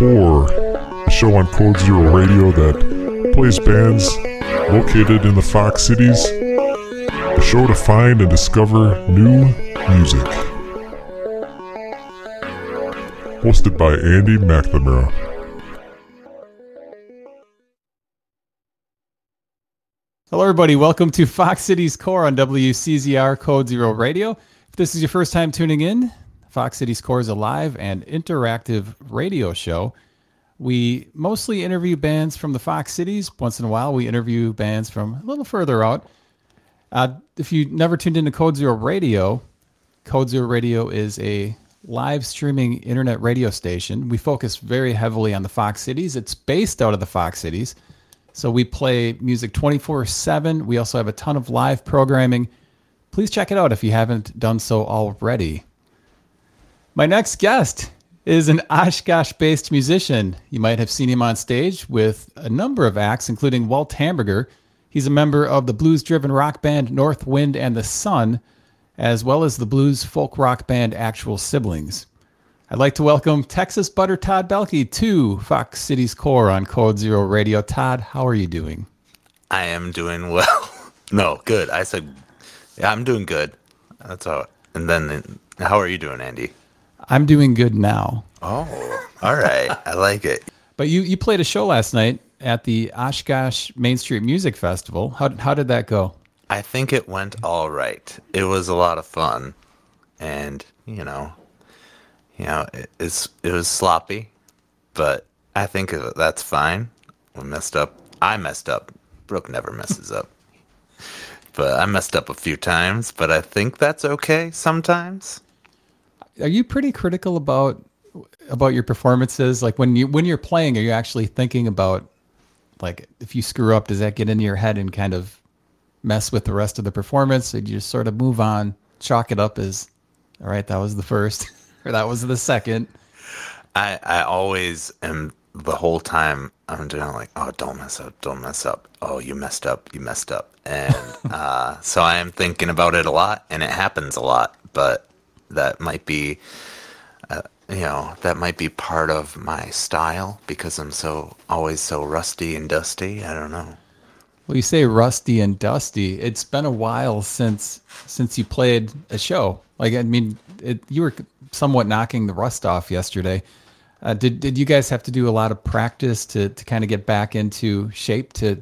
Core, a show on Code Zero Radio that plays bands located in the Fox Cities. A show to find and discover new music. Hosted by Andy McNamara. Hello, everybody. Welcome to Fox Cities Core on WCZR Code Zero Radio. If this is your first time tuning in, Fox Cities Core is a live and interactive radio show. We mostly interview bands from the Fox Cities. Once in a while, we interview bands from a little further out. Uh, if you never tuned into Code Zero Radio, Code Zero Radio is a live streaming internet radio station. We focus very heavily on the Fox Cities. It's based out of the Fox Cities. So we play music 24 7. We also have a ton of live programming. Please check it out if you haven't done so already. My next guest is an Oshkosh based musician. You might have seen him on stage with a number of acts, including Walt Hamburger. He's a member of the blues driven rock band North Wind and the Sun, as well as the blues folk rock band Actual Siblings. I'd like to welcome Texas Butter Todd Belkey to Fox Cities Core on Code Zero Radio. Todd, how are you doing? I am doing well. no, good. I said, yeah, I'm doing good. That's all. And then, how are you doing, Andy? I'm doing good now. Oh, all right. I like it. But you, you played a show last night at the Oshkosh Main Street Music Festival. How, how did that go? I think it went all right. It was a lot of fun. And, you know, you know, it, it's it was sloppy, but I think that's fine. We messed up. I messed up. Brooke never messes up, but I messed up a few times. But I think that's okay sometimes. Are you pretty critical about about your performances? Like when you when you're playing, are you actually thinking about like if you screw up, does that get into your head and kind of mess with the rest of the performance? Or you just sort of move on, chalk it up as all right, that was the first. or that was the second. I I always am the whole time I'm doing like, oh, don't mess up, don't mess up. Oh, you messed up, you messed up, and uh, so I am thinking about it a lot, and it happens a lot. But that might be, uh, you know, that might be part of my style because I'm so always so rusty and dusty. I don't know. Well, you say rusty and dusty. It's been a while since since you played a show. Like, I mean, it, you were somewhat knocking the rust off yesterday. Uh, did did you guys have to do a lot of practice to, to kind of get back into shape to,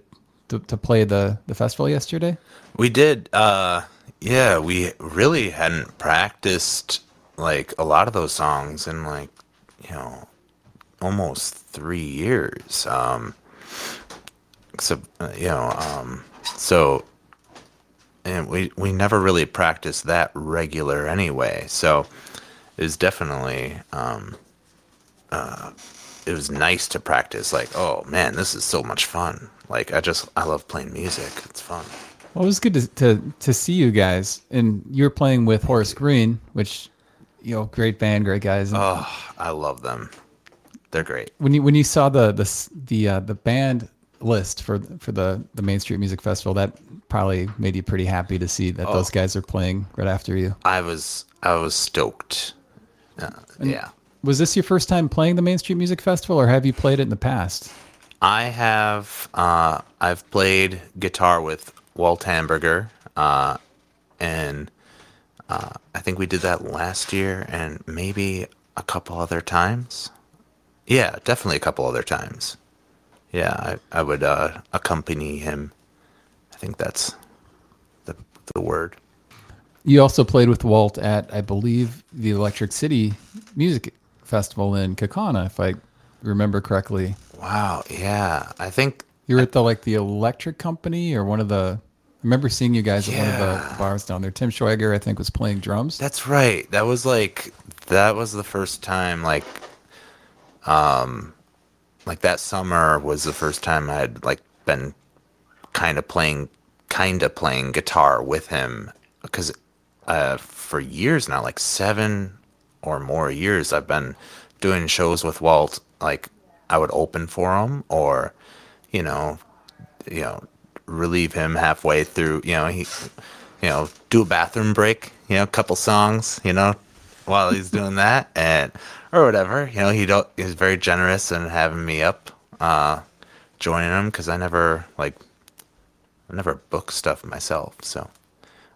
to, to play the the festival yesterday? We did. Uh, yeah, we really hadn't practiced like a lot of those songs in like you know almost three years. Um, so you know, um, so and we we never really practiced that regular anyway. So it was definitely um, uh, it was nice to practice. Like, oh man, this is so much fun. Like, I just I love playing music. It's fun. Well, it was good to, to to see you guys, and you're playing with Horace Green, which you know, great band, great guys. Oh, I love them. They're great. When you when you saw the the the uh, the band list for for the the Main Street Music Festival, that probably made you pretty happy to see that oh, those guys are playing right after you. I was I was stoked. Uh, yeah. Was this your first time playing the Main Street Music Festival, or have you played it in the past? I have. Uh, I've played guitar with Walt Hamburger, uh, and uh, I think we did that last year, and maybe a couple other times. Yeah, definitely a couple other times. Yeah, I, I would uh, accompany him. I think that's the the word. You also played with Walt at, I believe, the Electric City Music Festival in Kaukauna, if I remember correctly. Wow, yeah. I think you were at the like the Electric Company or one of the. I remember seeing you guys yeah. at one of the bars down there. Tim Schweiger, I think, was playing drums. That's right. That was like that was the first time like um like that summer was the first time I had like been kind of playing kind of playing guitar with him because uh, for years now, like seven or more years, I've been doing shows with Walt. Like I would open for him, or you know, you know, relieve him halfway through. You know, he you know, do a bathroom break, you know, a couple songs, you know, while he's doing that and or whatever. You know, he don't he's very generous in having me up, uh, joining him because I never like I never book stuff myself. So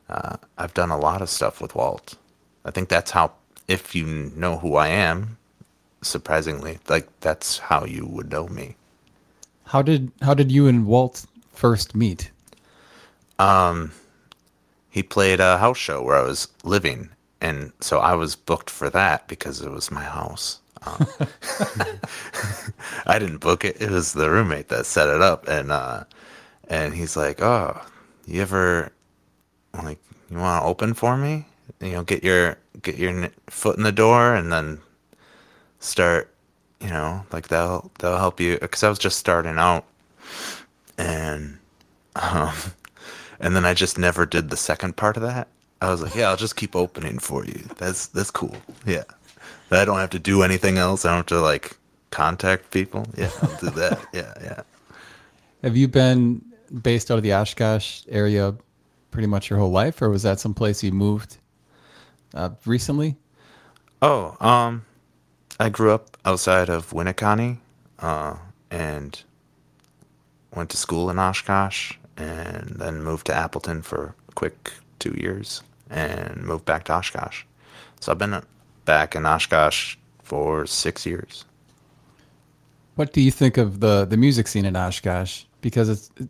uh, I've done a lot of stuff with Walt. I think that's how if you know who I am, surprisingly, like that's how you would know me. How did how did you and Walt first meet? he played a house show where I was living, and so I was booked for that because it was my house. Um, I didn't book it; it was the roommate that set it up, and uh, and he's like, "Oh, you ever like you want to open for me? You know, get your get your foot in the door, and then start, you know, like they'll they'll help you." Because I was just starting out, and um, and then I just never did the second part of that. I was like, yeah, I'll just keep opening for you. That's that's cool. Yeah, I don't have to do anything else. I don't have to like contact people. Yeah, I'll do that. Yeah, yeah. Have you been based out of the Oshkosh area pretty much your whole life, or was that someplace you moved uh, recently? Oh, um, I grew up outside of Winneconne, uh, and went to school in Oshkosh, and then moved to Appleton for a quick two years, and moved back to Oshkosh. So I've been back in Oshkosh for six years. What do you think of the the music scene in Oshkosh? Because it's, it's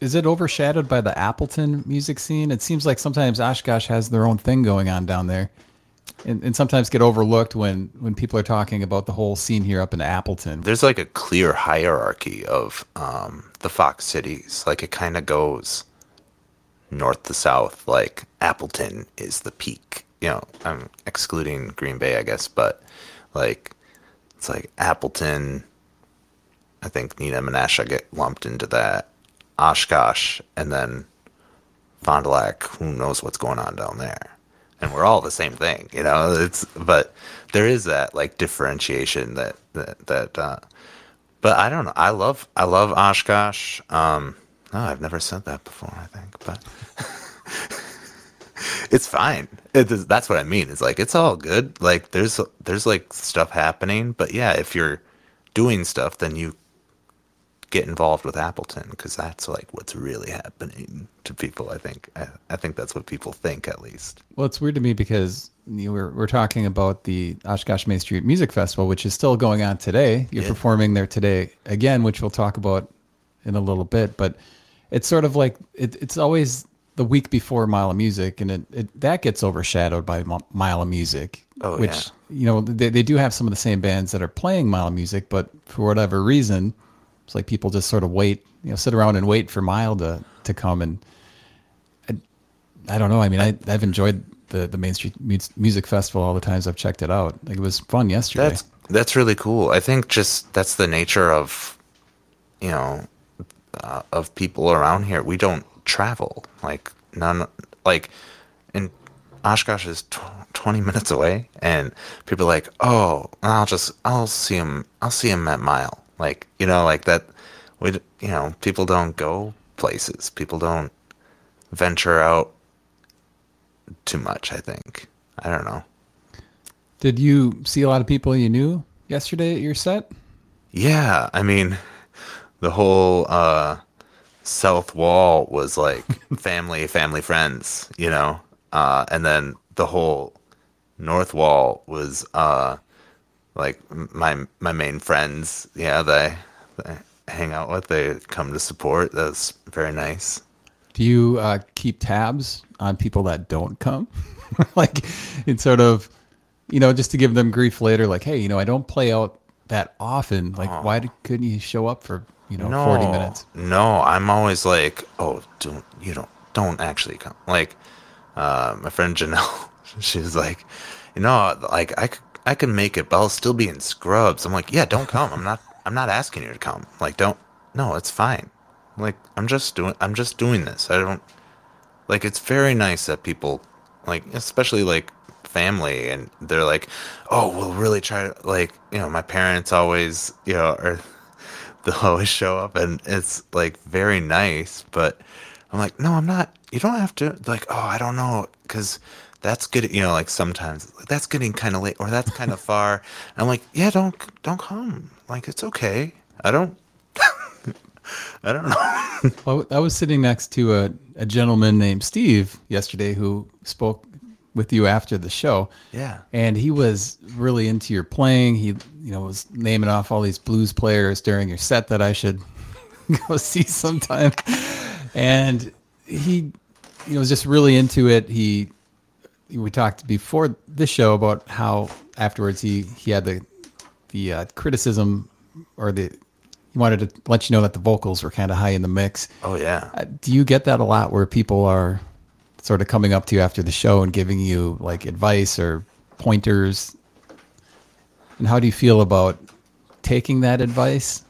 is it overshadowed by the Appleton music scene? It seems like sometimes Oshkosh has their own thing going on down there, and, and sometimes get overlooked when when people are talking about the whole scene here up in Appleton. There's like a clear hierarchy of um, the Fox cities. Like it kind of goes north to south. Like Appleton is the peak. You know, I'm excluding Green Bay, I guess, but like it's like Appleton. I think Neenah Menasha get lumped into that. Oshkosh, and then Fond du Lac. Who knows what's going on down there? And we're all the same thing, you know. It's but there is that like differentiation that that that. Uh, but I don't know. I love I love Oshkosh. Um, no, I've never said that before. I think, but it's fine. It is, that's what I mean. It's like it's all good. Like there's there's like stuff happening, but yeah, if you're doing stuff, then you get involved with Appleton because that's like what's really happening to people. I think. I, I think that's what people think at least. Well, it's weird to me because you know, we're we're talking about the Oshkosh Main Street Music Festival, which is still going on today. You're Yeah. performing there today again, which we'll talk about in a little bit. But it's sort of like it, it's always the week before Mile of Music, and it, it that gets overshadowed by Mile of Music. Oh, which yeah. you know they they do have some of the same bands that are playing Mile of Music, but for whatever reason, it's like people just sort of wait, you know, sit around and wait for Mile to to come and I don't know. I mean, I, I've enjoyed the, the Main Street Music Festival all the times I've checked it out. Like it was fun yesterday. That's that's really cool. I think just that's the nature of you know uh, of people around here. We don't travel like none like in Oshkosh is tw- 20 minutes away and people are like, "Oh, I'll just I'll see him I'll see him at Mile." Like, you know, like that we you know, people don't go places. People don't venture out too much, I think. I don't know. Did you see a lot of people you knew yesterday at your set? Yeah, I mean, the whole uh, south wall was like family, family, friends, you know, uh, and then the whole north wall was uh, like my my main friends. Yeah, they, they hang out with. They come to support. That's very nice. Do you uh, keep tabs on people that don't come? like, it's sort of, you know, just to give them grief later. Like, hey, you know, I don't play out that often. Like, why did, couldn't you show up for you know no, forty minutes? No, I'm always like, oh, don't you don't don't actually come. Like, uh, my friend Janelle, she's like, you know, like I could I can make it, but I'll still be in scrubs. I'm like, yeah, don't come. I'm not I'm not asking you to come. Like, don't. No, it's fine. Like, I'm just doing I'm just doing this. I don't like. It's very nice that people like, especially like family, and they're like, oh, we'll really try to like, you know, my parents always, you know, are they'll always show up and it's like very nice but I'm like, no, I'm not. You don't have to. Like, oh, I don't know, because that's good. You know, like sometimes like, that's getting kind of late, or that's kind of far. And I'm like, yeah, don't don't come. Like, it's okay. I don't. I don't know. Well, I was sitting next to a, a gentleman named Steve yesterday who spoke with you after the show. Yeah. And he was really into your playing. He, you know, was naming off all these blues players during your set that I should go see sometime. And he, you know, was just really into it. He, we talked before this show about how afterwards he he had the the uh, criticism or the he wanted to let you know that the vocals were kind of high in the mix. Oh yeah. Uh, do you get that a lot where people are sort of coming up to you after the show and giving you like advice or pointers? And how do you feel about taking that advice?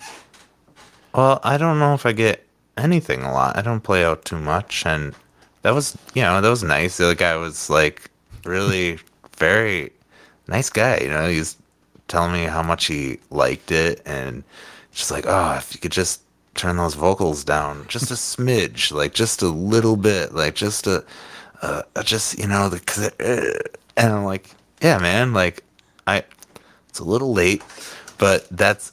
Well, I don't know if I get anything a lot. I don't play out too much, and that was, you know, that was nice. The guy was like really very nice guy. You know, he's telling me how much he liked it, and just like, oh, if you could just turn those vocals down just a smidge, like just a little bit, like just a, uh, just you know, the, cause it, uh, and I'm like, yeah, man, like I, it's a little late, but that's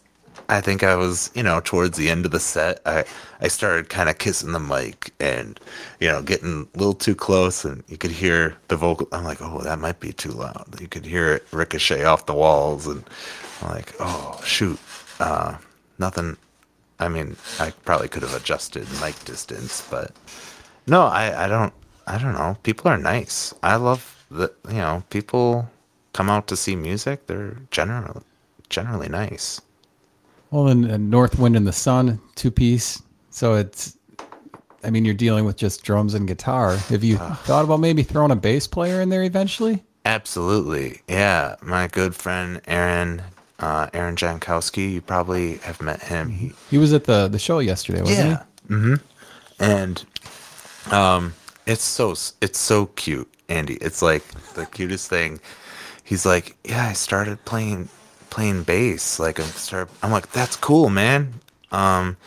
I think I was, you know, towards the end of the set, I I started kind of kissing the mic and, you know, getting a little too close, and you could hear the vocal. I'm like, oh, that might be too loud. You could hear it ricochet off the walls, and I'm like, oh shoot, uh, nothing. I mean, I probably could have adjusted mic distance, but no, I I don't I don't know. People are nice. I love that. You know, people come out to see music. They're generally generally nice. Well, and North Wind and the Sun, two piece. So it's, I mean, you're dealing with just drums and guitar. Have you thought about maybe throwing a bass player in there eventually? Absolutely. Yeah. My good friend Aaron, uh, Aaron Jankowski, you probably have met him. He, He was at the, the show yesterday, wasn't he? yeah. Mm-hmm. And um it's so it's so cute, Andy. It's like the cutest thing. He's like, "Yeah, I started playing playing bass. Like I'm start I'm like, "That's cool, man." Um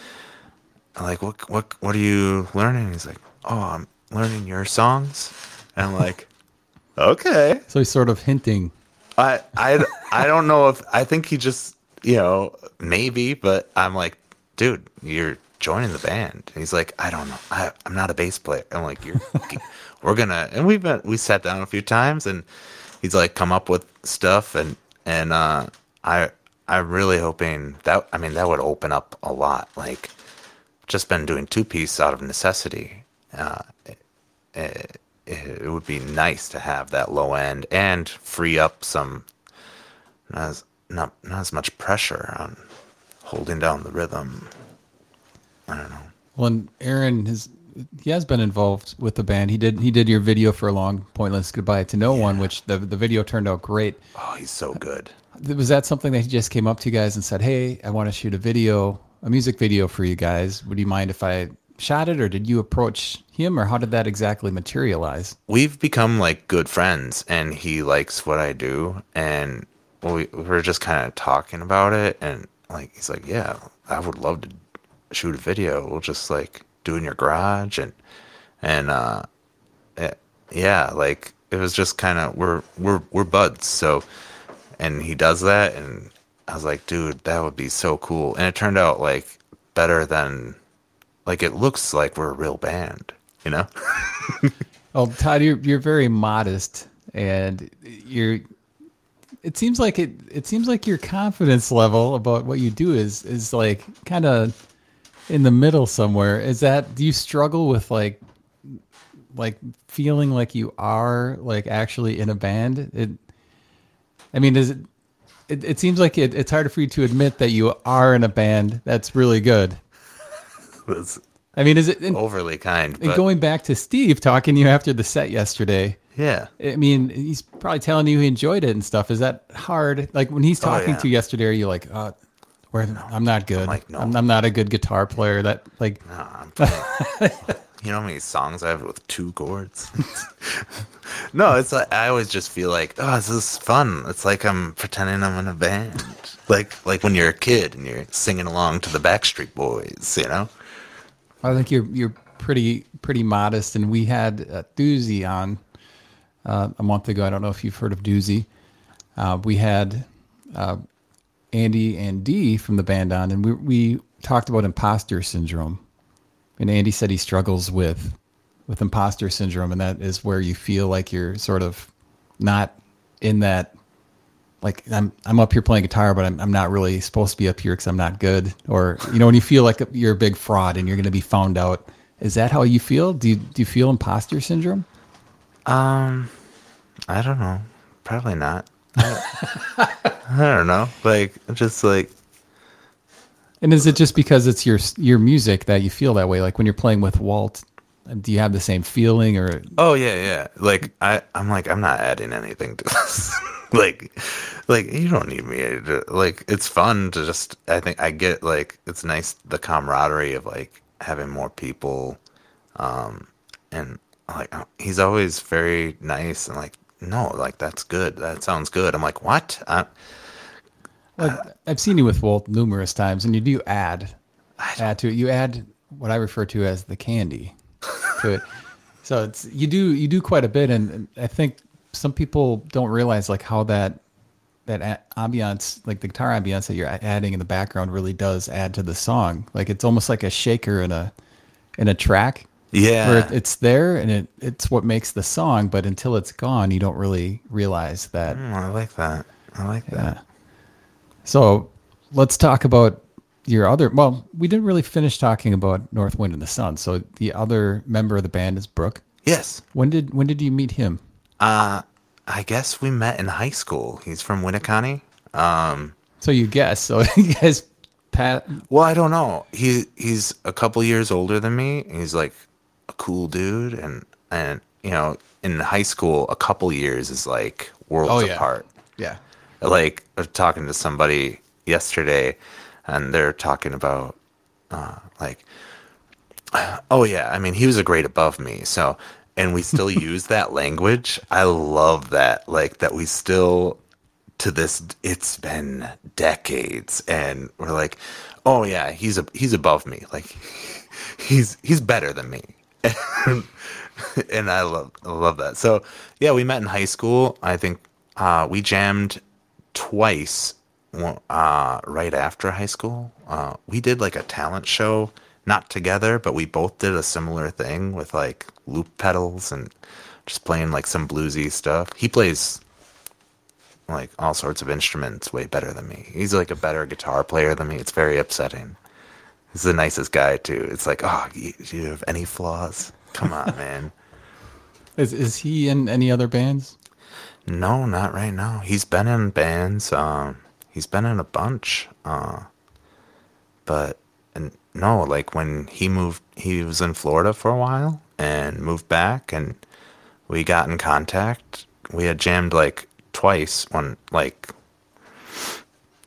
I'm like, "What what what are you learning?" He's like, "Oh, I'm learning your songs." And I'm like, "Okay." So he's sort of hinting. I I I don't know if I think he just you know maybe, but I'm like, dude, you're joining the band. And he's like, I don't know, I I'm not a bass player. I'm like, you're we're gonna and we've been we sat down a few times and he's like come up with stuff and and uh I I'm really hoping that I mean that would open up a lot. Like just been doing two piece out of necessity. Uh, it, it would be nice to have that low end and free up some not as, not not as much pressure on holding down the rhythm. I don't know. Well, and Aaron has he has been involved with the band. He did he did your video for a long pointless goodbye to no one, which the the video turned out great. Oh, he's so good. Was that something that he just came up to you guys and said, "Hey, I want to shoot a video, a music video for you guys. Would you mind if I shot it, or did you approach him, or how did that exactly materialize?" We've become like good friends, and he likes what I do, and we we were just kind of talking about it, and like he's like, "Yeah, I would love to shoot a video. We'll just like do in your garage," and and uh, it, yeah, like it was just kind of we're we're we're buds, so and he does that and i was like dude that would be so cool and it turned out like better than like it looks like we're a real band you know Well, oh, Todd, you're you're very modest, and you're. It seems like it. It seems like your confidence level about what you do is is like kind of in the middle somewhere. Is that? Do you struggle with like, like feeling like you are like actually in a band? It. I mean, is it? It, it seems like it, it's harder for you to admit that you are in a band that's really good. it's I mean, is it? and- overly kind and but going back to Steve talking to you after the set yesterday, yeah I mean, he's probably telling you he enjoyed it and stuff. Is that hard? Like when he's talking Oh, yeah. to you yesterday, are you like, uh, where, I'm not good. I'm, like, no. I'm, not a good guitar player. That like, no, I'm you know how many songs i have with two chords no it's like i always just feel like oh this is fun it's like i'm pretending i'm in a band like like when you're a kid and you're singing along to the backstreet boys you know I think you're you're pretty pretty modest. And we had uh, Doozy on uh, a month ago. I don't know if you've heard of Doozy. Uh, we had uh, Andy and Dee from the band on, and we we talked about imposter syndrome. And Andy said he struggles with with imposter syndrome, and that is where you feel like you're sort of not in that like I'm I'm up here playing guitar, but I'm I'm not really supposed to be up here because I'm not good. Or you know, when you feel like you're a big fraud and you're going to be found out, is that how you feel? Do you do you feel imposter syndrome? Um, I don't know. Probably not. I, I don't know. Like just like And is it just because it's your your music that you feel that way? Like when you're playing with Walt, do you have the same feeling or oh yeah yeah. Like I I'm like I'm not adding anything to this. like like you don't need me like it's fun to just i think i get like it's nice the camaraderie of like having more people um and like uh, he's always very nice and like no like that's good that sounds good i'm like what I, like, i've seen you with walt numerous times and you do add add to it you add what i refer to as the candy to it so it's you do you do quite a bit and, and i think some people don't realize like how that that ambiance, like the guitar ambiance that you're adding in the background, really does add to the song. Like it's almost like a shaker in a in a track. Yeah, where it's there and it it's what makes the song, but until it's gone, you don't really realize that. Mm, I like that. I like yeah. that. So let's talk about your other. Well, we didn't really finish talking about North Wind and the Sun. So the other member of the band is Brooke. Yes. When did when did you meet him? Uh, I guess we met in high school. He's from Winneconne. Um, so you guess. So you guys, Pat. Well, I don't know. He he's a couple years older than me. He's like a cool dude, and and you know, in high school, a couple years is like worlds oh, yeah. apart. Yeah. Like I was talking to somebody yesterday, and they're talking about uh, like, oh yeah, I mean, he was a grade above me, so and we still use that language. I love that. Like that we still to this it's been decades and we're like, "Oh yeah, he's a he's above me. Like he's he's better than me." and I love I love that. So, yeah, we met in high school. I think uh, we jammed twice uh, right after high school. Uh, we did like a talent show not together, but we both did a similar thing with like loop pedals and just playing like some bluesy stuff. He plays like all sorts of instruments way better than me. He's like a better guitar player than me. It's very upsetting. He's the nicest guy too. It's like, oh, do you have any flaws? Come on, man. Is is he in any other bands? No, not right now. He's been in bands. Um, he's been in a bunch. Uh, but and no, like when he moved, he was in Florida for a while and moved back, and we got in contact. We had jammed like twice, one like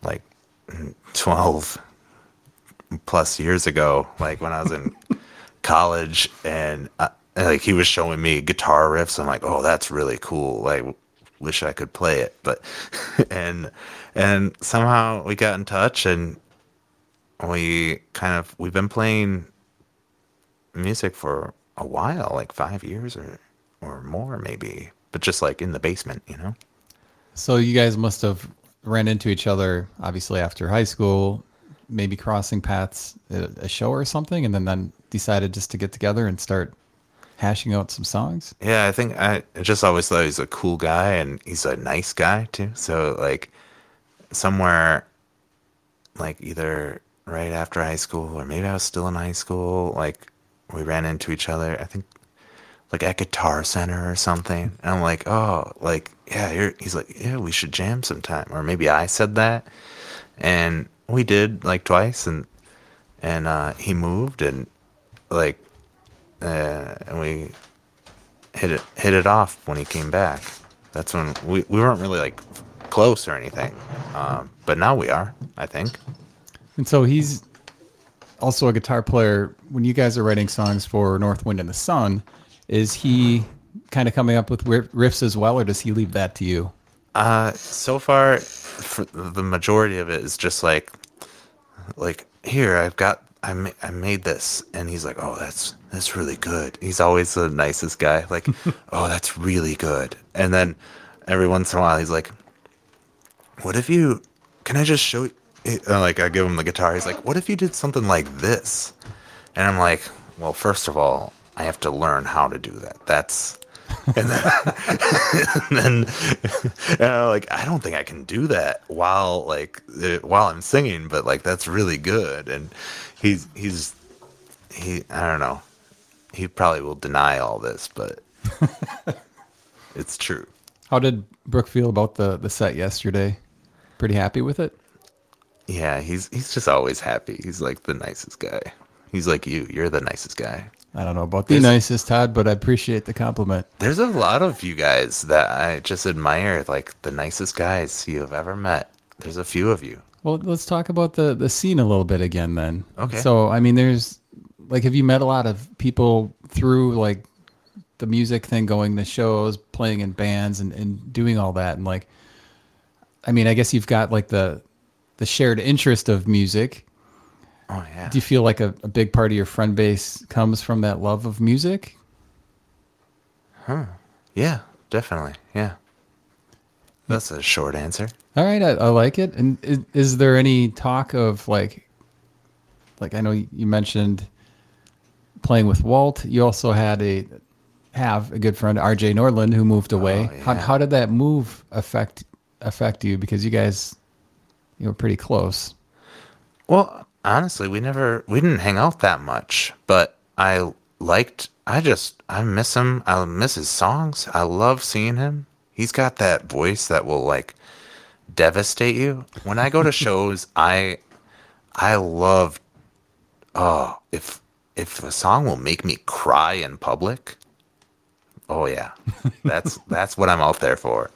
like twelve plus years ago, like when I was in college, and I, uh, like he was showing me guitar riffs. I'm like, oh, that's really cool. Like, wish I could play it, but and and somehow we got in touch and we kind of we've been playing music for a while, like five years or or more maybe, but just like in the basement, you know. So you guys must have ran into each other obviously after high school, maybe crossing paths at a show or something, and then then decided just to get together and start hashing out some songs. Yeah, I think I just always thought he's a cool guy and he's a nice guy too. So like somewhere like either right after high school, or maybe I was still in high school. Like we ran into each other. I think like at Guitar Center or something. And I'm like, oh, like yeah. He's like, yeah, we should jam sometime. Or maybe I said that, and we did like twice. And and uh, he moved and like uh, and we hit it hit it off when he came back. That's when we we weren't really like close or anything, um, but now we are. I think. And so he's also a guitar player. When you guys are writing songs for North Wind and the Sun, is he kind of coming up with riffs as well, or does he leave that to you? Uh, so far, the majority of it is just like, like here I've got I, ma- I made this and he's like oh that's that's really good. He's always the nicest guy. Like oh that's really good. And then every once in a while he's like what if you can i just show you uh, like i give him the guitar. He's like what if you did something like this? And i'm like well first of all i have to learn how to do that. That's and then, and then and I'm like I don't think I can do that while like uh, while I'm singing, but like that's really good. And he's he's he I don't know. He probably will deny all this, but it's true. How did Brooke feel about the the set yesterday? Pretty happy with it. Yeah, he's he's just always happy. He's like the nicest guy. He's like you. You're the nicest guy. I don't know about the There's- nicest, Todd, but I appreciate the compliment. There's a lot of you guys that I just admire, like the nicest guys you have ever met. There's a few of you. Well, let's talk about the the scene a little bit again then. Okay. So, I mean, there's like, have you met a lot of people through like the music thing, going to shows, playing in bands, and and doing all that, and like, I mean, I guess you've got like the the shared interest of music. Oh yeah. Do you feel like a, a big part of your friend base comes from that love of music? Huh yeah, definitely. Yeah. That's a short answer. All right, I, I like it. And is, is there any talk of like, like I know you mentioned playing with Walt. You also had a have a good friend R.J. Nordland who moved oh, away. Oh, How how did that move affect affect you? Because you guys, you were pretty close. Well, honestly, we never we didn't hang out that much, but I liked I just I miss him. I miss his songs. I love seeing him. He's got that voice that will like devastate you. When I go to shows, I I love oh, if if a song will make me cry in public, oh yeah. That's that's what I'm out there for.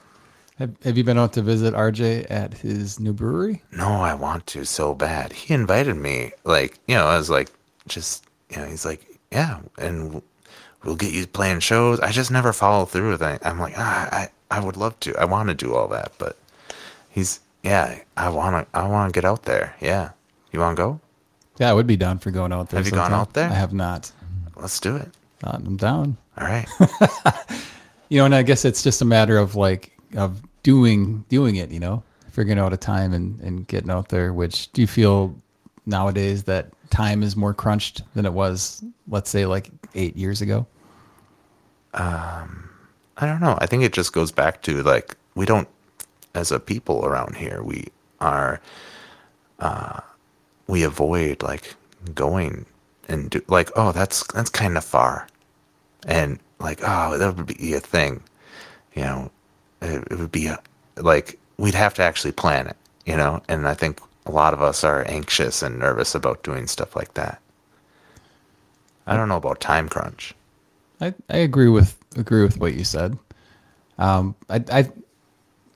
Have, have you been out to visit RJ at his new brewery? no, I want to so bad. He invited me, like, you know, I was like, just, you know, he's like, yeah, and we'll get you playing shows. I just never follow through with it. I'm like, ah, I, I would love to. I want to do all that, but he's, yeah, I want to, I want to get out there. Yeah. You want to go? Yeah, I would be down for going out there. Have you gone out there? I have not. Let's do it. I'm down. All right. you know and i guess it's just a matter of like of doing doing it you know figuring out a time and and getting out there which do you feel nowadays that time is more crunched than it was let's say like eight years ago Um, I don't know. I think it just goes back to like we don't, as a people around here, we are, uh, we avoid like going and do like oh that's that's kind of far, and like oh that would be a thing, you know, it, it would be a, like we'd have to actually plan it, you know, and I think a lot of us are anxious and nervous about doing stuff like that. I don't know about time crunch. i i agree with agree with what you said um i i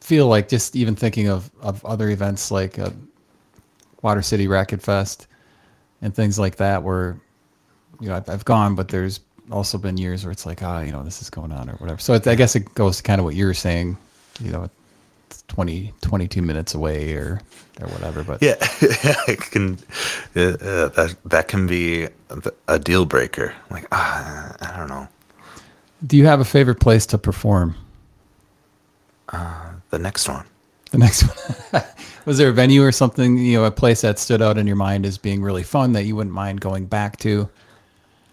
feel like just even thinking of of other events like uh, water city racket fest and things like that where you know I've, I've gone but there's also been years where it's like ah you know this is going on or whatever so it, i guess it goes to kind of what you were saying you know it's 20 22 minutes away or or whatever but Yeah, it can. Uh, uh, that that can be a deal breaker. Like, ah, I don't know. do you have a favorite place to perform The next one. The next one was there a venue or something you know a place that stood out in your mind as being really fun that you wouldn't mind going back to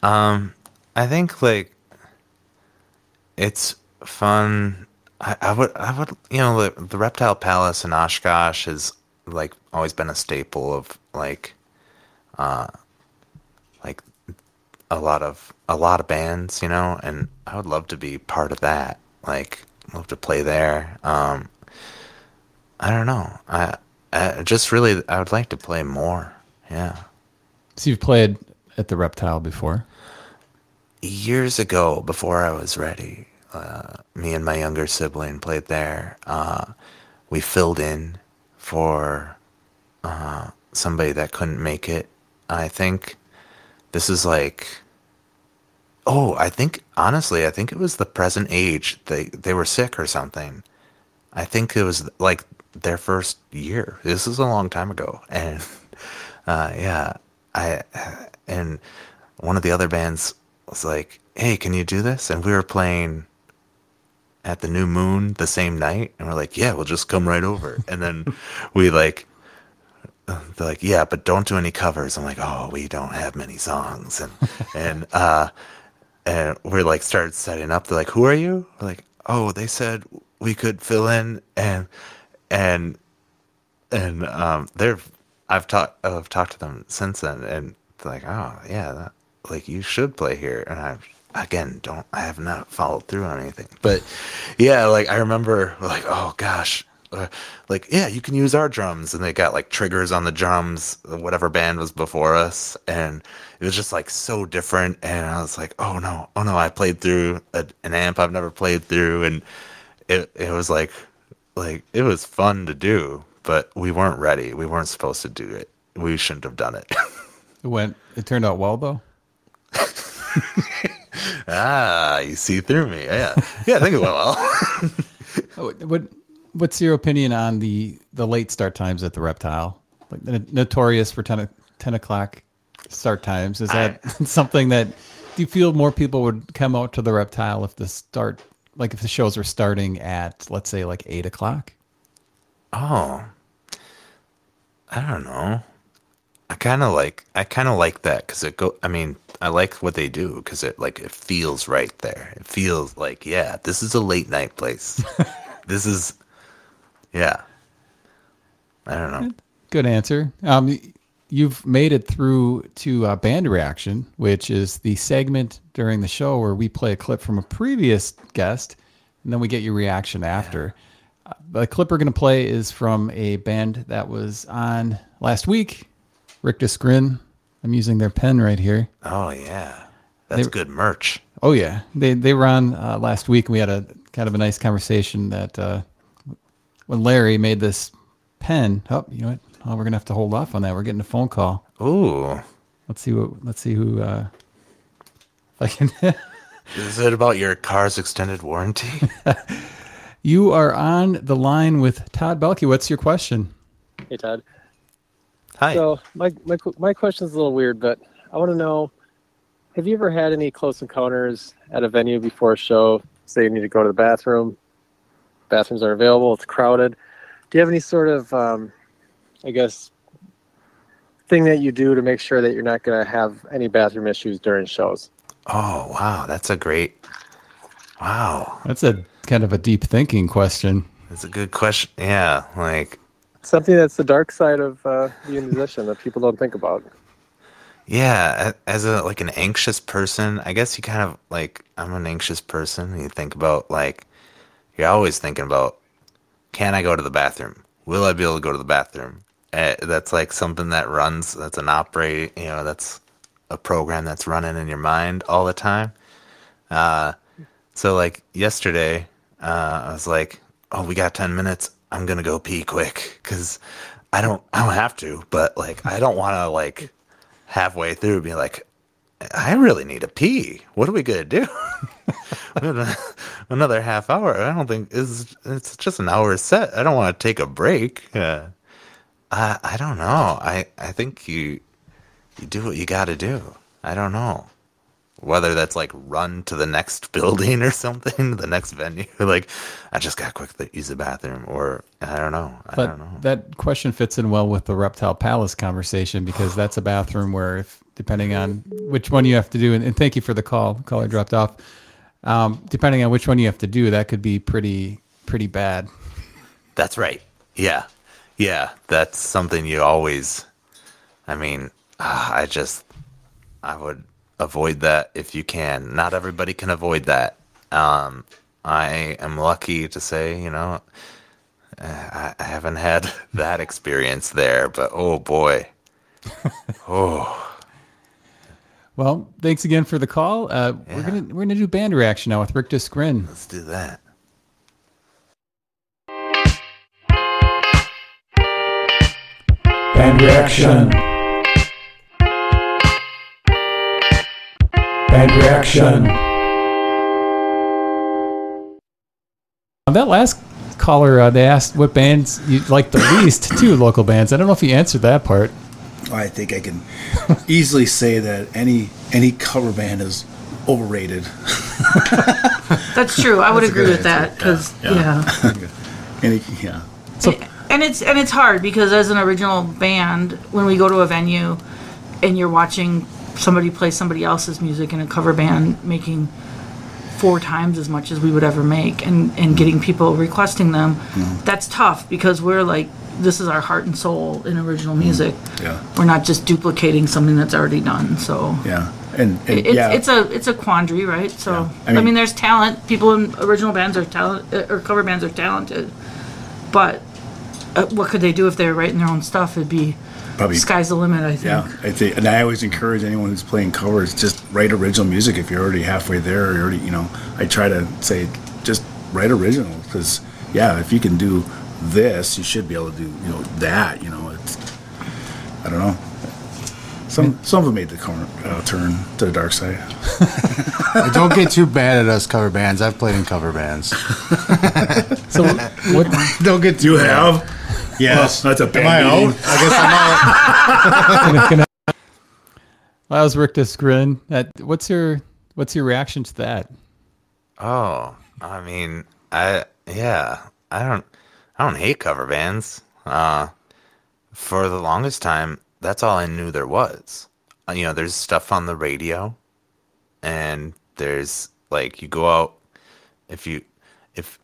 Um, I think like it's fun. I, I would, I would, you know, the, the Reptile Palace in Oshkosh has like always been a staple of like, uh, like a lot of a lot of bands, you know, and I would love to be part of that. Like, love to play there. Um, I don't know. I, I just really, I would like to play more. Yeah. so you've played at the reptile before years ago before I was ready, uh, me and my younger sibling played there. Uh, we filled in for uh, somebody that couldn't make it. I think this is like, oh, I think honestly, I think it was the present age. They they were sick or something. I think it was like their first year. This is a long time ago, and uh, yeah, I and one of the other bands was like, "Hey, can you do this?" And we were playing at the New Moon the same night, and we're like, "Yeah, we'll just come right over." And then we like, they're like, "Yeah, but don't do any covers." I'm like, "Oh, we don't have many songs," and and uh, and we're like started setting up. They're like, "Who are you?" We're like, "Oh, they said we could fill in," and and and um, they're I've talked I've talked to them since then, and like, "Oh, yeah, that, like you should play here," and I've again don't I have not followed through on anything, but yeah, like I remember like, oh gosh. Uh, like yeah you can use our drums and they got like triggers on the drums whatever band was before us and it was just like so different and i was like oh no oh no i played through a, an amp i've never played through and it, it was like like it was fun to do but we weren't ready we weren't supposed to do it we shouldn't have done it It went. It turned out well though. ah you see through me yeah yeah i think it went well Oh, What What's your opinion on the the late start times at the Reptile? Like the notorious for 10, o- 10 o'clock start times. Is that something that do you feel more people would come out to the Reptile if the start like if the shows were starting at let's say like eight o'clock? oh. I don't know. I kind of like i kind of like that because it go i mean i like what they do because it like it feels right there. It feels like yeah this is a late night place. This is yeah. I don't know. Good answer. Um, you've made it through to uh, band reaction, which is the segment during the show where we play a clip from a previous guest, and then we get your reaction after. Uh, the clip we're going to play is from a band that was on last week, Rictus Grin. I'm using their pen right here. oh yeah that's They- good merch Oh yeah, they they were on uh, last week. and We had a kind of a nice conversation that uh, when Larry made this pen. Oh, you know what? Oh, we're gonna have to hold off on that. We're getting a phone call. Ooh. Let's see what. Let's see who. Uh, if I can. Is it about your car's extended warranty? you are on the line with Todd Belke. What's your question? Hey Todd. Hi. So my my my question is a little weird, but I want to know: Have you ever had any close encounters at a venue before a show? Say you need to go to the bathroom. Bathrooms are available. It's crowded. Do you have any sort of, um, I guess, thing that you do to make sure that you're not going to have any bathroom issues during shows? oh, wow. That's a great. Wow. That's a kind of a deep thinking question. That's a good question. Yeah. Like, Something that's the dark side of uh, being a musician that people don't think about. yeah. As a, like, an anxious person, I guess you kind of, like, I'm an anxious person. You think about, like, you're always thinking about, can I go to the bathroom? Will I be able to go to the bathroom? Uh, that's like something that runs, that's an operate, you know, that's a program that's running in your mind all the time. Uh, so like yesterday, uh, I was like, "Oh, we got ten minutes. I'm gonna go pee quick because I don't, I don't have to, but like, I don't want to like halfway through be like, I really need a pee. What are we gonna do? Another half hour. I don't think is it's just an hour set. I don't want to take a break. Uh, I I don't know. I I think you you do what you got to do. I don't know whether that's like run to the next building or something, the next venue. Like, I just got quick to use the bathroom, or I don't know. I But don't know. that question fits in well with the Reptile Palace conversation because that's a bathroom where, if depending on which one you have to do, and, and thank you for the call, caller dropped off. Um, depending on which one you have to do, that could be pretty pretty bad. That's right. Yeah, yeah. That's something you always. I mean, ah, I just I would avoid that if you can. Not everybody can avoid that. Um, I am lucky to say, you know, I, I haven't had that experience there, but oh boy, oh. Well, thanks again for the call. Uh, We're gonna we're gonna do band reaction now with Rictus Grin. Let's do that. Band reaction. Band reaction. On that last caller, uh, they asked what bands you like the least, two local bands. I don't know if you answered that part. I think I can easily say that any any cover band is overrated. That's true. I would That's agree good with that because Yeah, yeah. Any, yeah. And it's and it's hard because as an original band, when we go to a venue and you're watching somebody play somebody else's music in a cover band making four times as much as we would ever make and, and getting people requesting them, mm-hmm. that's tough because we're like this is our heart and soul in original mm-hmm. music. Yeah. We're not just duplicating something that's already done. So Yeah. And, and it's, yeah. it's a it's a quandary, right? So Yeah. I I mean, mean- there's talent. People in original bands are talent or cover bands are talented, but uh, what could they do if they were writing their own stuff? It'd be Probably- sky's the limit. I think. Yeah, I think, and I always encourage anyone who's playing covers just write original music if you're already halfway there. Or you're already, you know, I try to say just write original because yeah, if you can do this, you should be able to do you know that. You know, it's I don't know. Some some of them made the corner, uh, turn to the dark side. Don't get too bad at us cover bands. I've played in cover bands. So what? Don't get You too bad. have? Yes, that's a bad Am I meeting. out? I guess I'm out. Well, that was Rictus Grin. That what's your what's your reaction to that? Oh, I mean, I yeah, I don't I don't hate cover bands. Uh for the longest time, that's all I knew there was. Uh, You know, there's stuff on the radio and there's like you go out if you if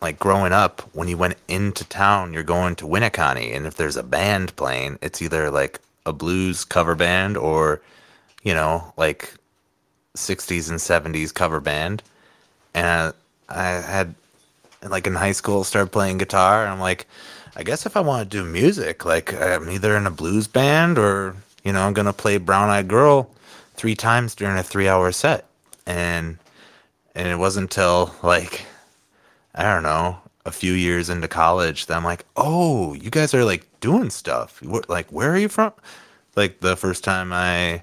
like growing up when you went into town you're going to Winneconne and if there's a band playing it's either like a blues cover band or you know like 60s and 70s cover band. And I had like in high school started playing guitar and I'm like I guess if I want to do music like I'm either in a blues band or you know I'm going to play Brown Eyed Girl three times during a 3-hour set. And and it wasn't until like I don't know a few years into college that I'm like oh you guys are like doing stuff like where are you from like the first time I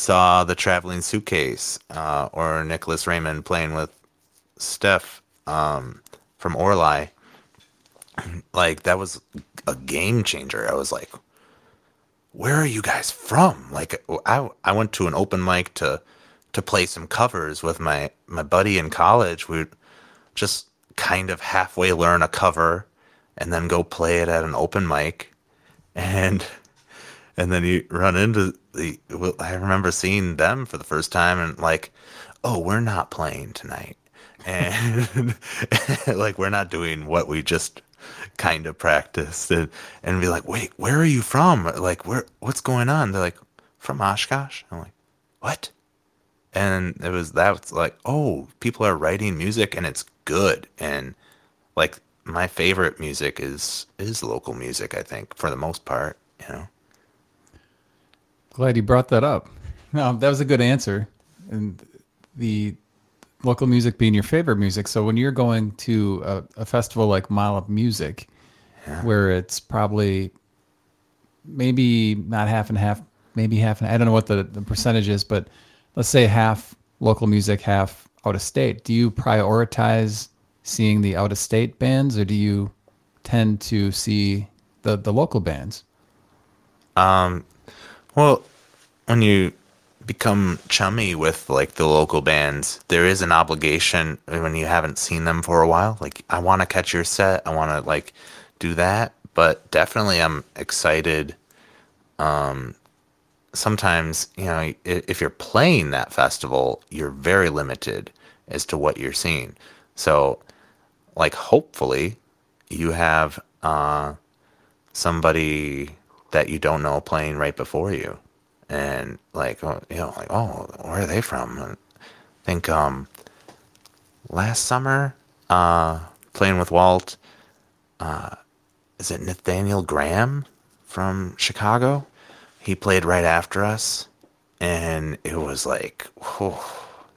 saw the traveling suitcase uh, or Nicholas Raymond playing with Steph um, from Orly. Like that was a game changer. I was like, "Where are you guys from?" Like I I went to an open mic to to play some covers with my my buddy in college. We'd just kind of halfway learn a cover and then go play it at an open mic. And and then you run into the well, i remember seeing them for the first time and like oh we're not playing tonight. And like we're not doing what we just kind of practiced. And and be like wait where are you from? Like where what's going on? They're like from oshkosh? I'm like what and it was that like oh people are writing music and it's good and like my favorite music is is local music i think for the most part you know Glad you brought that up. No, that was a good answer. And the local music being your favorite music. So when you're going to a, a festival like Mile of Music, where it's probably maybe not half and half, maybe half and I don't know what the, the percentage is, but let's say half local music, half out of state. Do you prioritize seeing the out of state bands or do you tend to see the, the local bands? Well, when you become chummy with like the local bands, there is an obligation when you haven't seen them for a while. Like, I want to catch your set. I want to like do that. But definitely, I'm excited. Um, sometimes you know, if you're playing that festival, you're very limited as to what you're seeing. So, like, hopefully, you have uh, somebody that you don't know playing right before you. And like oh, you know like oh where are they from? I think um last summer uh playing with Walt uh is it Nathaniel Graham from Chicago he played right after us and it was like whew,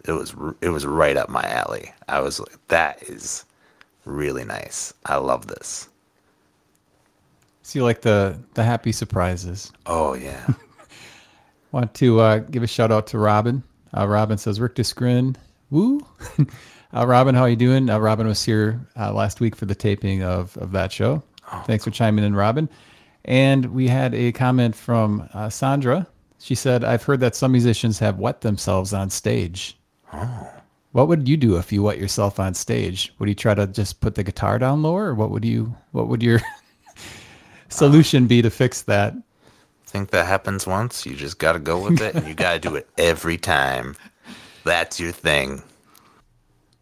it was it was right up my alley I was like that is really nice I love this So you like the, the happy surprises. oh yeah Want to uh, give a shout out to Robin. Uh, Robin says, Rictus Grin, woo. uh, Robin, how are you doing? Uh, Robin was here uh, last week for the taping of, of that show. Thanks for chiming in, Robin. And we had a comment from uh, Sandra. She said, I've heard that some musicians have wet themselves on stage. Oh. What would you do if you wet yourself on stage? Would you try to just put the guitar down lower or what would you what would your solution be to fix that? I think that happens once, you just got to go with it, and you got to do it every time. That's your thing.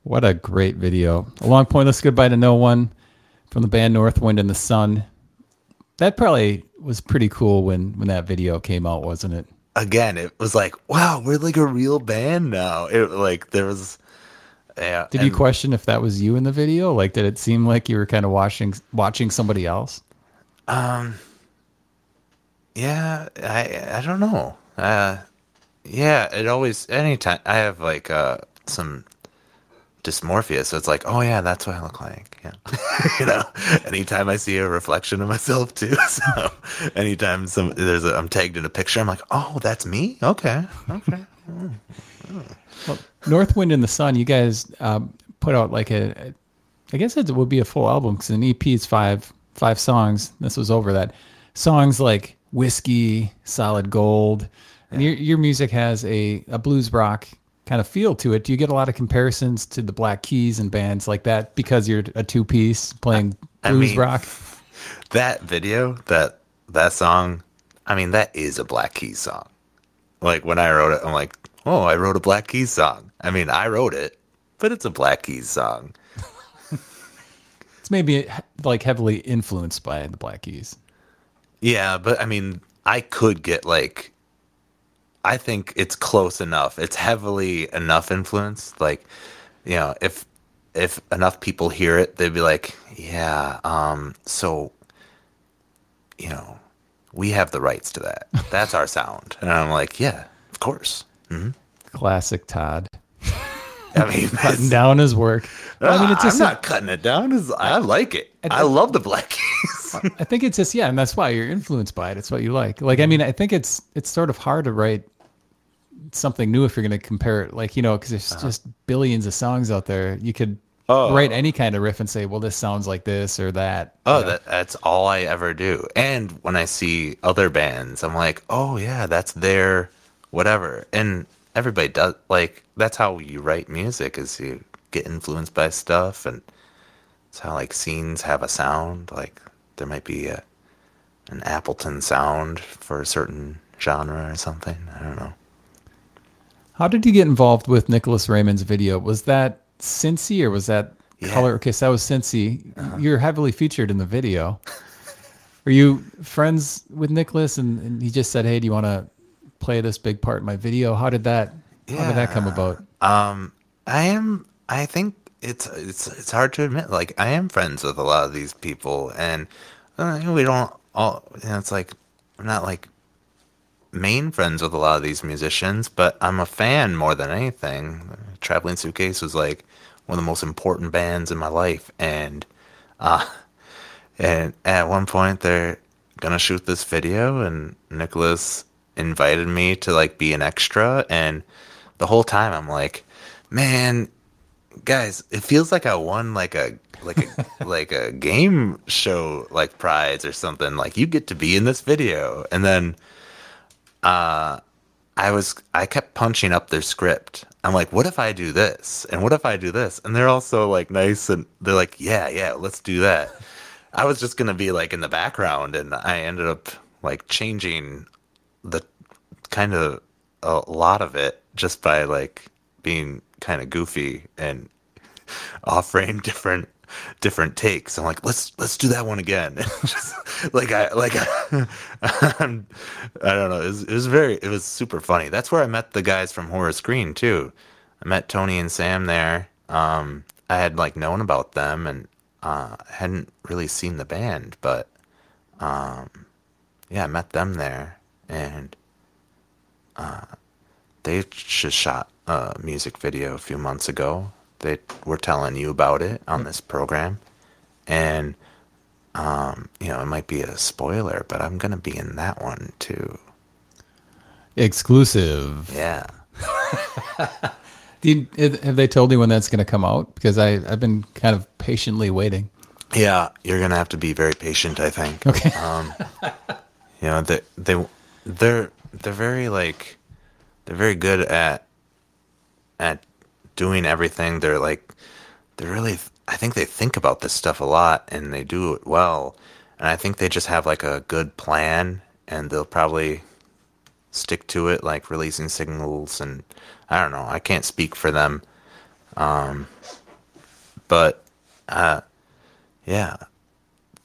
What a great video. A long pointless goodbye to no one from the band North Wind and the Sun. That probably was pretty cool when when that video came out, wasn't it? Again, it was like, wow, we're like a real band now. It like there was yeah. Did you question if that was you in the video? Like did it seem like you were kind of watching watching somebody else? Um yeah, I I don't know. Uh, yeah, it always anytime I have like uh some dysmorphia, so it's like, oh yeah, that's what I look like. Yeah, you know, anytime I see a reflection of myself too. So anytime some there's a I'm tagged in a picture, I'm like, oh, that's me. Okay, okay. Well, North Wind and the Sun, you guys um, put out like a, a, I guess it would be a full album because an EP is five five songs. This was over that. Songs like whiskey, solid gold. And your your music has a, a blues rock kind of feel to it. Do you get a lot of comparisons to the Black Keys and bands like that because you're a two piece playing I blues mean, rock? That video, that that song, I mean, that is a Black Keys song. Like when I wrote it, I'm like, oh, I wrote a Black Keys song. I mean, I wrote it, but it's a Black Keys song. It's maybe like heavily influenced by the Black Keys. Yeah, but I mean, I could get like, I think it's close enough. It's heavily enough influenced. Like, you know, if if enough people hear it, they'd be like, yeah. Um, so, you know, we have the rights to that. That's our sound. And I'm like, yeah, of course. hmm Classic Todd. I mean, Cutting down his work. I mean, it's I'm just not cutting it down. It's, I like it. I love the Black Keys. I think it's just yeah, and that's why you're influenced by it. It's what you like. Like I mean, I think it's it's sort of hard to write something new if you're going to compare it. Like you know, because there's uh-huh. just billions of songs out there. You could Oh. write any kind of riff and say, well, this sounds like this or that. Oh, you know? that that's all I ever do. And when I see other bands, I'm like, oh yeah, that's their whatever. And everybody does like that's how you write music is you get influenced by stuff and it's how like scenes have a sound. Like there might be a an Appleton sound for a certain genre or something. I don't know. How did you get involved with Nicholas Raymond's video? Was that Cincy or was that Yeah. Color? Okay, so that was Cincy. You're heavily featured in the video. Are you friends with Nicholas and, and he just said, hey, do you want to play this big part in my video? How did that? Yeah. How did that come about? Um, I am. I think it's it's it's hard to admit. Like I am friends with a lot of these people, and uh, we don't all. You know, it's like we're not like main friends with a lot of these musicians, but I'm a fan more than anything. Traveling Suitcase was like one of the most important bands in my life, and uh, and at one point they're gonna shoot this video, and Nicholas invited me to like be an extra, and the whole time I'm like, man, guys, it feels like I won like a like a like a game show like prize or something. Like you get to be in this video, and then uh, I was I kept punching up their script. I'm like, what if I do this? And what if I do this? And they're also like nice and they're like, yeah, yeah, let's do that. I was just gonna be like in the background, and I ended up like changing the kind of a lot of it just by like being kind of goofy and offering different different takes. I'm like, let's let's do that one again. just like I like I'm, I don't know. It was, it was very it was super funny. That's where I met the guys from Horror Screen too. I met Tony and Sam there. Um, I had like known about them and uh, hadn't really seen the band, but um, yeah, I met them there and uh, they just shot a music video a few months ago. They were telling you about it on this program, and um, you know it might be a spoiler, but I'm gonna be in that one too. Exclusive. Yeah. Do you, have they told you when that's going to come out? Because I I've been kind of patiently waiting. Yeah, you're gonna have to be very patient. I think. Okay. Um, you know, they they they're they're very like they're very good at at doing everything. They're like they're really. I think they think about this stuff a lot and they do it well. And I think they just have like a good plan and they'll probably stick to it, like releasing signals. And I don't know. I can't speak for them. Um, but uh, yeah,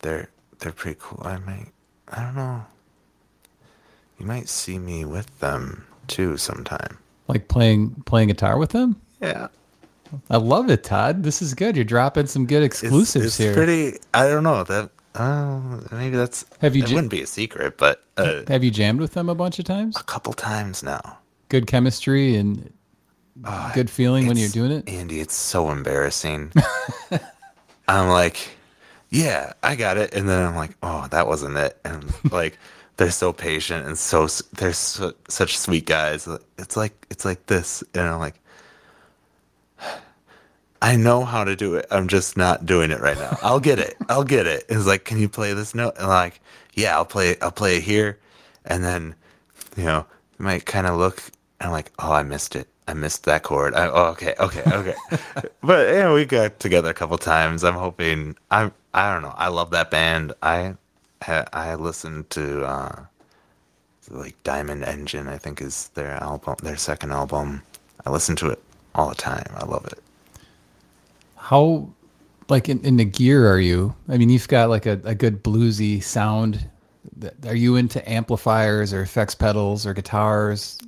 they're they're pretty cool. I might. I don't know. You might see me with them too sometime. Like playing playing guitar with them. Yeah. I love it, Todd. This is good. You're dropping some good exclusives it's, it's here. pretty. I don't know that. Uh, maybe that's. Have you It wouldn't be a secret, but uh, Have you jammed with them a bunch of times? a couple times now. Good chemistry and good feeling when you're doing it. Andy, it's so embarrassing. I'm like, yeah, I got it, and then I'm like, oh, that wasn't it, and like. They're so patient and so they're so, such sweet guys. It's like it's like this, and I'm like, I know how to do it. I'm just not doing it right now. I'll get it. I'll get it. It's like, can you play this note? And like, yeah, I'll play. it. I'll play it here, and then, you know, you might kind of look. And I'm like, oh, I missed it. I missed that chord. I, oh, okay, okay, okay. but yeah, we got together a couple times. I'm hoping. I'm. I don't know. I love that band. I I listened to uh, like Diamond Engine. I think is their album, their second album. I listened to it all the time. I love it. How, like in, in the gear are you? I mean, you've got like a, a good bluesy sound. Are you into amplifiers or effects pedals or guitars?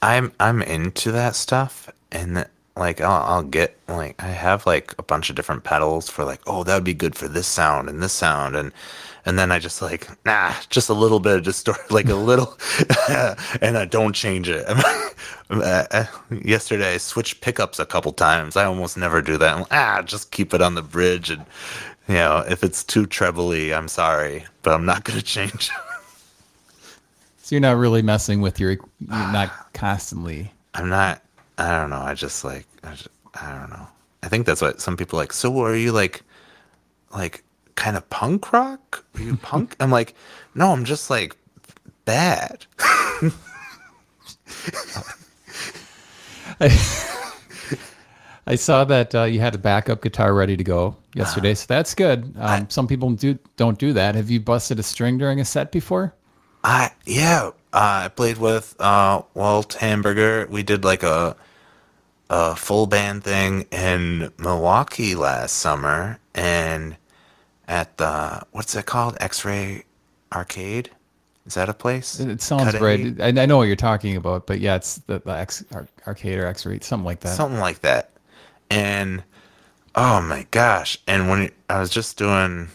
I'm I'm into that stuff, and like I'll, I'll get like I have like a bunch of different pedals for like oh that would be good for this sound and this sound and and then I just like nah just a little bit of distort like a little and I don't change it. Uh, Yesterday I switched pickups a couple times. I almost never do that. I'm ah, just keep it on the bridge and you know if it's too trebly, I'm sorry, but I'm not gonna change. So you're not really messing with your, you're not constantly. I'm not. I don't know. I just like. I, just, I don't know. I think that's what some people like. So are you like, like kind of punk rock? Are you punk? I'm like, no. I'm just like bad. I saw that uh, you had a backup guitar ready to go yesterday, so that's good. Um, some people do don't do that. Have you busted a string during a set before? I yeah. Uh, I played with uh, Walt Hamburger. We did like a a full band thing in Milwaukee last summer, and at the what's it called? X Ray Arcade. Is that a place? It sounds Cut right. I, I know what you're talking about, but yeah, it's the, the X ar- arcade or X-ray, something like that. something like that. And oh my gosh! And when I was just doing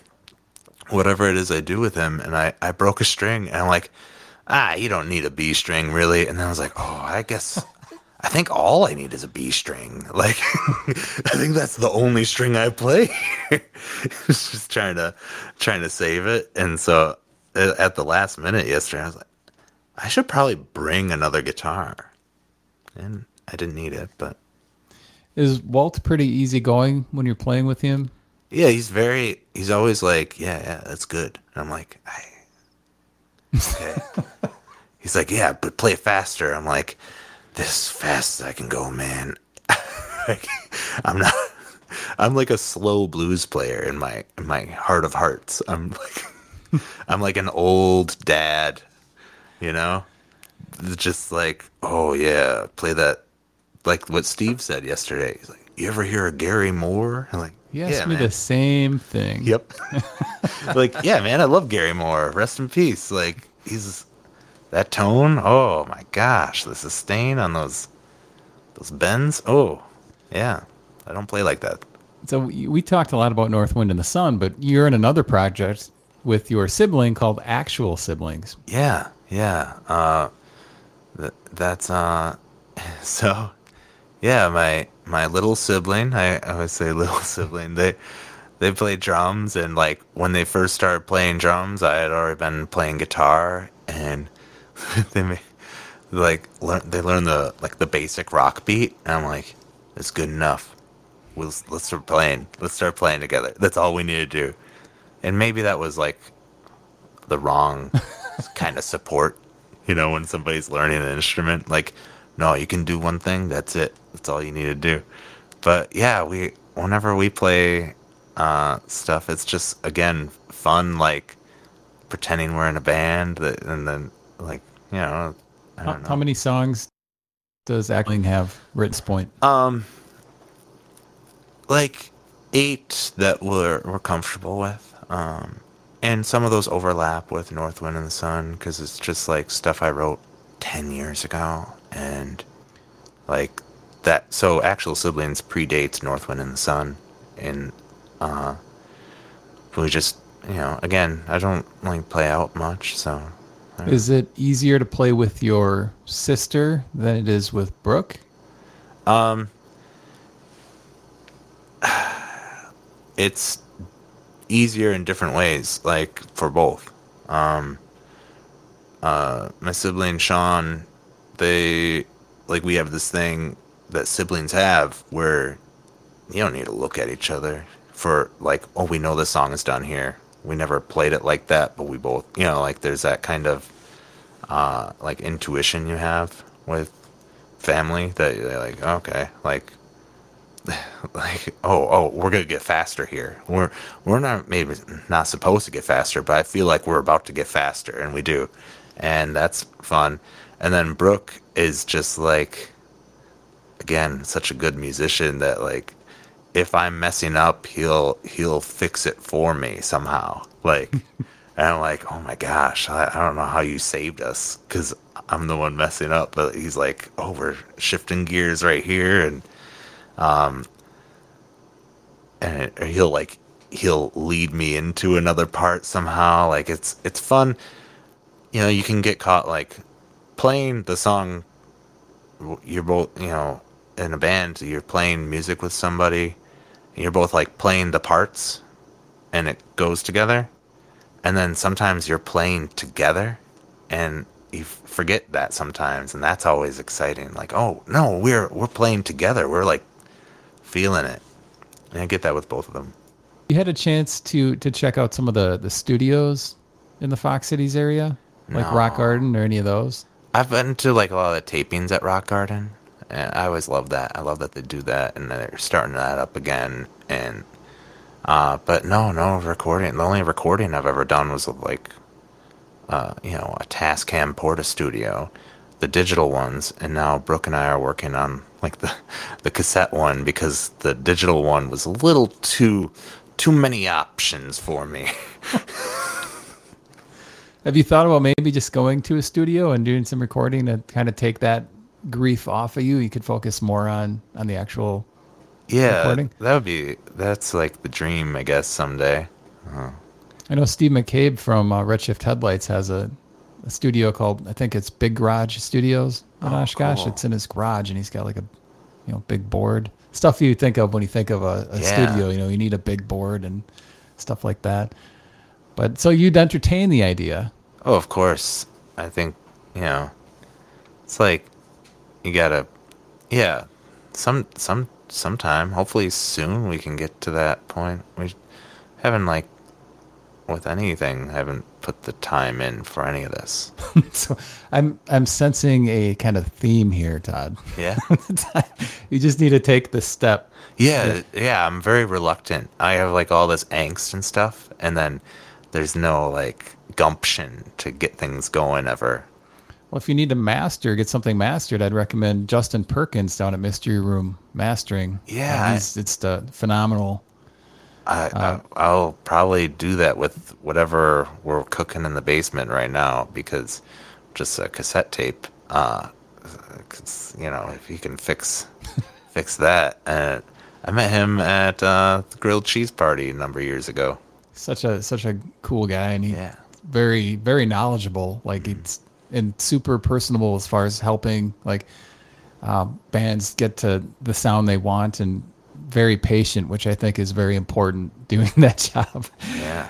whatever it is I do with him, and I I broke a string, and I'm like, ah, you don't need a B string really. And then I was like, oh, I guess. I think all I need is a B string. Like, I think that's the only string I play. It's just trying to, trying to save it. And so, at the last minute yesterday, I was like, I should probably bring another guitar. And I didn't need it, but Is Walt pretty easygoing when you're playing with him? Yeah, he's very. He's always like, yeah, yeah, that's good. And I'm like, I, okay. he's like, yeah, but play faster. I'm like, this fast as I can go, man. I'm not. I'm like a slow blues player in my in my heart of hearts. I'm like, I'm like an old dad, you know, just like, oh yeah, play that. Like what Steve said yesterday. He's like, you ever hear of Gary Moore? I'm like, He asked yeah, me man. the same thing. Yep. like, yeah, man, I love Gary Moore. Rest in peace. Like, he's that tone. Oh my gosh, the sustain on those those bends. Oh, yeah. I don't play like that. So we talked a lot about North Wind and the Sun, but you're in another project with your sibling called Actual Siblings. Yeah, yeah. Uh, th- that's uh. So, yeah, my my little sibling. I, I would say little sibling. They they play drums, and like when they first started playing drums, I had already been playing guitar, and they like learn they learn the like the basic rock beat, and I'm like, it's good enough. we'll, let's start playing. Let's start playing together. That's all we need to do. And maybe that was like the wrong kind of support. You know, when somebody's learning an instrument, like, no, you can do one thing. That's it. That's all you need to do. But yeah, we whenever we play uh, stuff, it's just again fun. Like pretending we're in a band, that, and then like you know, I How, don't know. how many songs does Ackling have written point? Um, like eight that we're we're comfortable with. Um, and some of those overlap with North Wind and the Sun because it's just like stuff I wrote ten years ago, and like that. So actual siblings predates North Wind and the Sun, and uh, we just you know again I don't like play out much, so Is it easier to play with your sister than it is with Brooke? Um, it's easier in different ways, like for both. Um, uh, my sibling Sean, they like we have this thing that siblings have where you don't need to look at each other for like, oh, we know this song is done here. We never played it like that, but we both, you know, like there's that kind of uh, like intuition you have with family that you're like, okay, like, like, oh, oh, we're gonna get faster here. We're we're not maybe not supposed to get faster, but I feel like we're about to get faster, and we do, and that's fun. And then Brooke is just like, again, such a good musician that like, if I'm messing up, he'll he'll fix it for me somehow. Like, and I'm like, oh my gosh, I, I don't know how you saved us because I'm the one messing up. But he's like, oh, we're shifting gears right here, and um, and he'll like he'll lead me into another part somehow. Like it's it's fun. You know, you can get caught like playing the song. You're both you know in a band. You're playing music with somebody. You're both like playing the parts, and it goes together. And then sometimes you're playing together, and you forget that sometimes, and that's always exciting. Like, oh no, we're we're playing together. We're like feeling it. And I get that with both of them. You had a chance to to check out some of the the studios in the Fox Cities area, like Rock Garden or any of those. I've been to like a lot of the tapings at Rock Garden, and I always love that. I love that they do that, and they're starting that up again. And uh, but no, no recording. The only recording I've ever done was like, uh, you know, a Tascam Portastudio, the digital ones, and now Brooke and I are working on like the the cassette one because the digital one was a little too too many options for me. Have you thought about maybe just going to a studio and doing some recording to kind of take that grief off of you? You could focus more on on the actual. Yeah, Recording? that would be that's like the dream, I guess, someday. I know Steve McCabe from uh, Redshift Headlights has a, a studio called I think it's Big Garage Studios in Oh, Oshkosh. cool. It's in his garage, and he's got like a you know big board stuff you think of when you think of a, a Yeah. studio. You know, you need a big board and stuff like that. But so you'd entertain the idea. Oh, of course. I think you know. It's like you gotta, yeah. Some some sometime. Hopefully soon we can get to that point. We haven't like with anything. Haven't put the time in for any of this. so I'm I'm sensing a kind of theme here, Todd. Yeah. you just need to take the step. Yeah, yeah, I'm very reluctant. I have like all this angst and stuff, and then there's no like gumption to get things going ever. Well, if you need to master, get something mastered, I'd recommend Justin Perkins down at Mystery Room Mastering. Yeah, Uh, it's the phenomenal. I, I I'll probably do that with whatever we're cooking in the basement right now because just a cassette tape. Uh, you know, if he can fix fix that, and I met him at uh, the grilled cheese party a number of years ago. Such a such a cool guy, and he Yeah. very very knowledgeable. Like it's and super personable as far as helping like um, bands get to the sound they want, and very patient, which I think is very important doing that job. Yeah.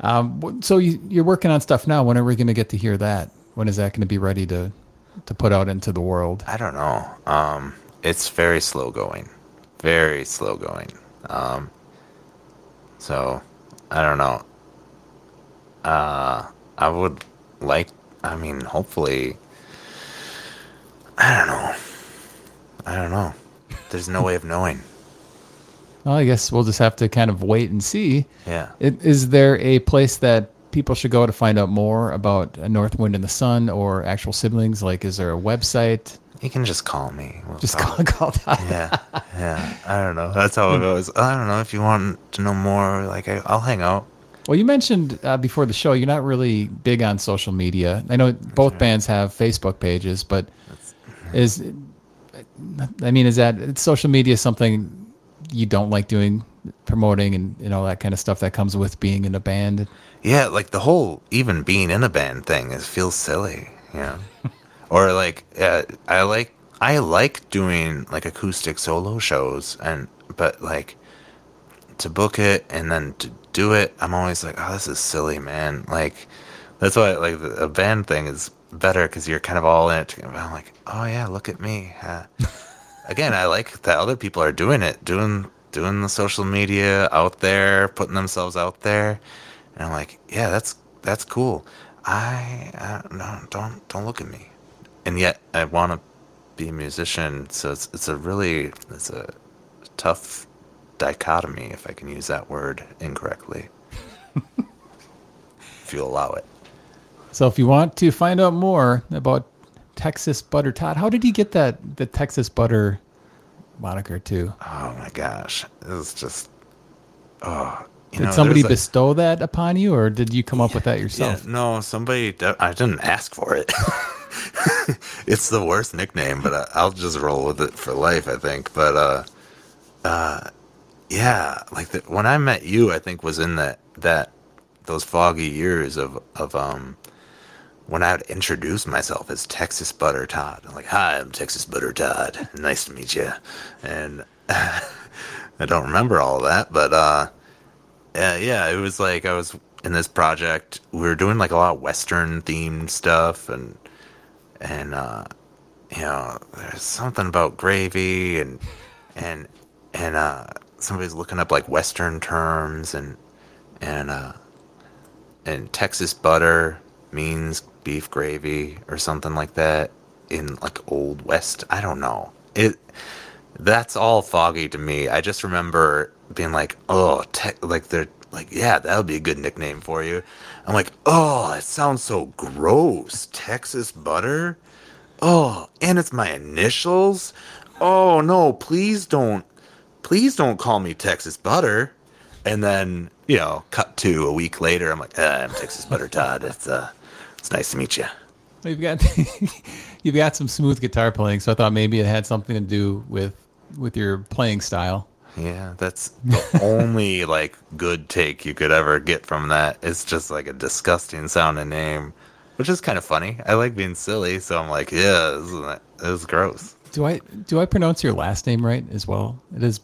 Um, so you, you're working on stuff now. When are we going to get to hear that? When is that going to be ready to to put out into the world? I don't know. Um, it's very slow going, very slow going. Um, so I don't know. Uh, I would like. I mean, hopefully. I don't know. I don't know. There's no way of knowing. Well, I guess we'll just have to kind of wait and see. Yeah. I- Is there a place that people should go to find out more about North Wind and the Sun or actual siblings? Like, is there a website? You can just call me. We'll Just call, call Todd. yeah, yeah. I don't know. That's how it goes. I don't know if you want to know more. Like, I, I'll hang out. Well, you mentioned uh, before the show you're not really big on social media. I know both bands have Facebook pages, but is I mean, is that social media something you don't like doing, promoting, and you know that kind of stuff that comes with being in a band? Yeah, like the whole even being in a band thing is feels silly, you know. or like uh, I like I like doing like acoustic solo shows and but like to book it and then to do it, I'm always like, oh, this is silly, man. Like that's why like the, a band thing is better because you're kind of all in it. I'm like, oh yeah, look at me. Uh, again, I like that other people are doing it, doing doing the social media out there, putting themselves out there, and I'm like, yeah, that's that's cool. I uh, no, don't don't look at me, and yet I want to be a musician. So it's it's a really it's a tough dichotomy, if I can use that word incorrectly. if you allow it. So if you want to find out more about Texas Butter Todd, how did he get that the Texas Butter moniker too? Oh my gosh, it was just oh. You Did know, somebody there's a- bestow that upon you, or did you come up with that Yeah, yourself? no, somebody. I didn't ask for it. it's the worst nickname, but I, I'll just roll with it for life. I think. But uh, uh, yeah, like the, when I met you, I think was in that that those foggy years of of um when I would introduce myself as Texas Butter Todd. I'm like, hi, I'm Texas Butter Todd. Nice to meet you. And I don't remember all that, but uh, yeah, yeah, it was like I was in this project. We were doing like a lot of Western themed stuff, and and uh, you know, there's something about gravy, and and and uh, somebody's looking up like Western terms, and and uh, and Texas butter means beef gravy or something like that in like old west. I don't know. It that's all foggy to me. I just remember being like, "Oh, te- like they're like, yeah, that would be a good nickname for you." I'm like, "Oh, it sounds so gross. Texas butter? Oh, and it's my initials? Oh, no, please don't please don't call me Texas butter." And then, you know, cut to a week later, I'm like, ah, "I'm Texas butter Todd. It's uh it's nice to meet you." You've got you've got some smooth guitar playing, so I thought maybe it had something to do with with your playing style. Yeah, that's the only like good take you could ever get from that. It's just like a disgusting sounding name, which is kind of funny. I like being silly, so I'm like, yeah, this is, this is gross. Do I do I pronounce your last name right as well? It is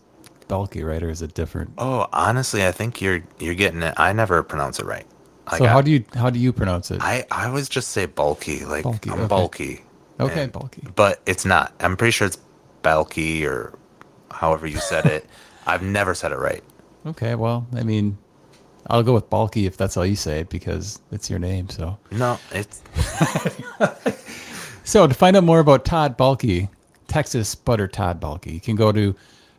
Belky, right, or is it different? Oh, honestly, I think you're you're getting it. I never pronounce it right. Like, so how I, do you how do you pronounce it? I I always just say bulky, like Bulky, I'm okay. bulky. Okay, And- bulky. But it's not. I'm pretty sure it's bulky or however you said it. I've never said it right. Okay, well, I mean, I'll go with Bulky if that's how you say it because it's your name. So, No, it's so to find out more about Todd Bulky, Texas Butter Todd Bulky, you can go to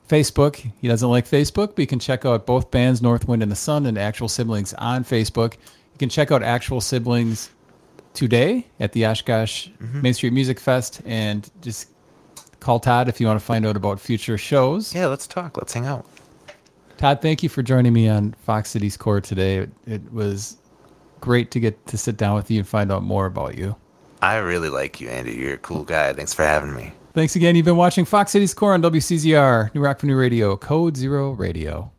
Facebook. He doesn't like Facebook, but you can check out both bands, Northwind and the Sun, and Actual Siblings on Facebook. You can check out Actual Siblings today at the Oshkosh mm-hmm. Main Street Music Fest, and just call Todd if you want to find out about future shows. yeah. Let's talk. Let's hang out. Todd, thank you for joining me on Fox Cities Core today. It, it was great to get to sit down with you and find out more about you. I really like you, Andy. You're a cool guy. Thanks for having me. Thanks again. You've been watching Fox Cities Core on WCZR, New Rock for New Radio, Code Zero Radio.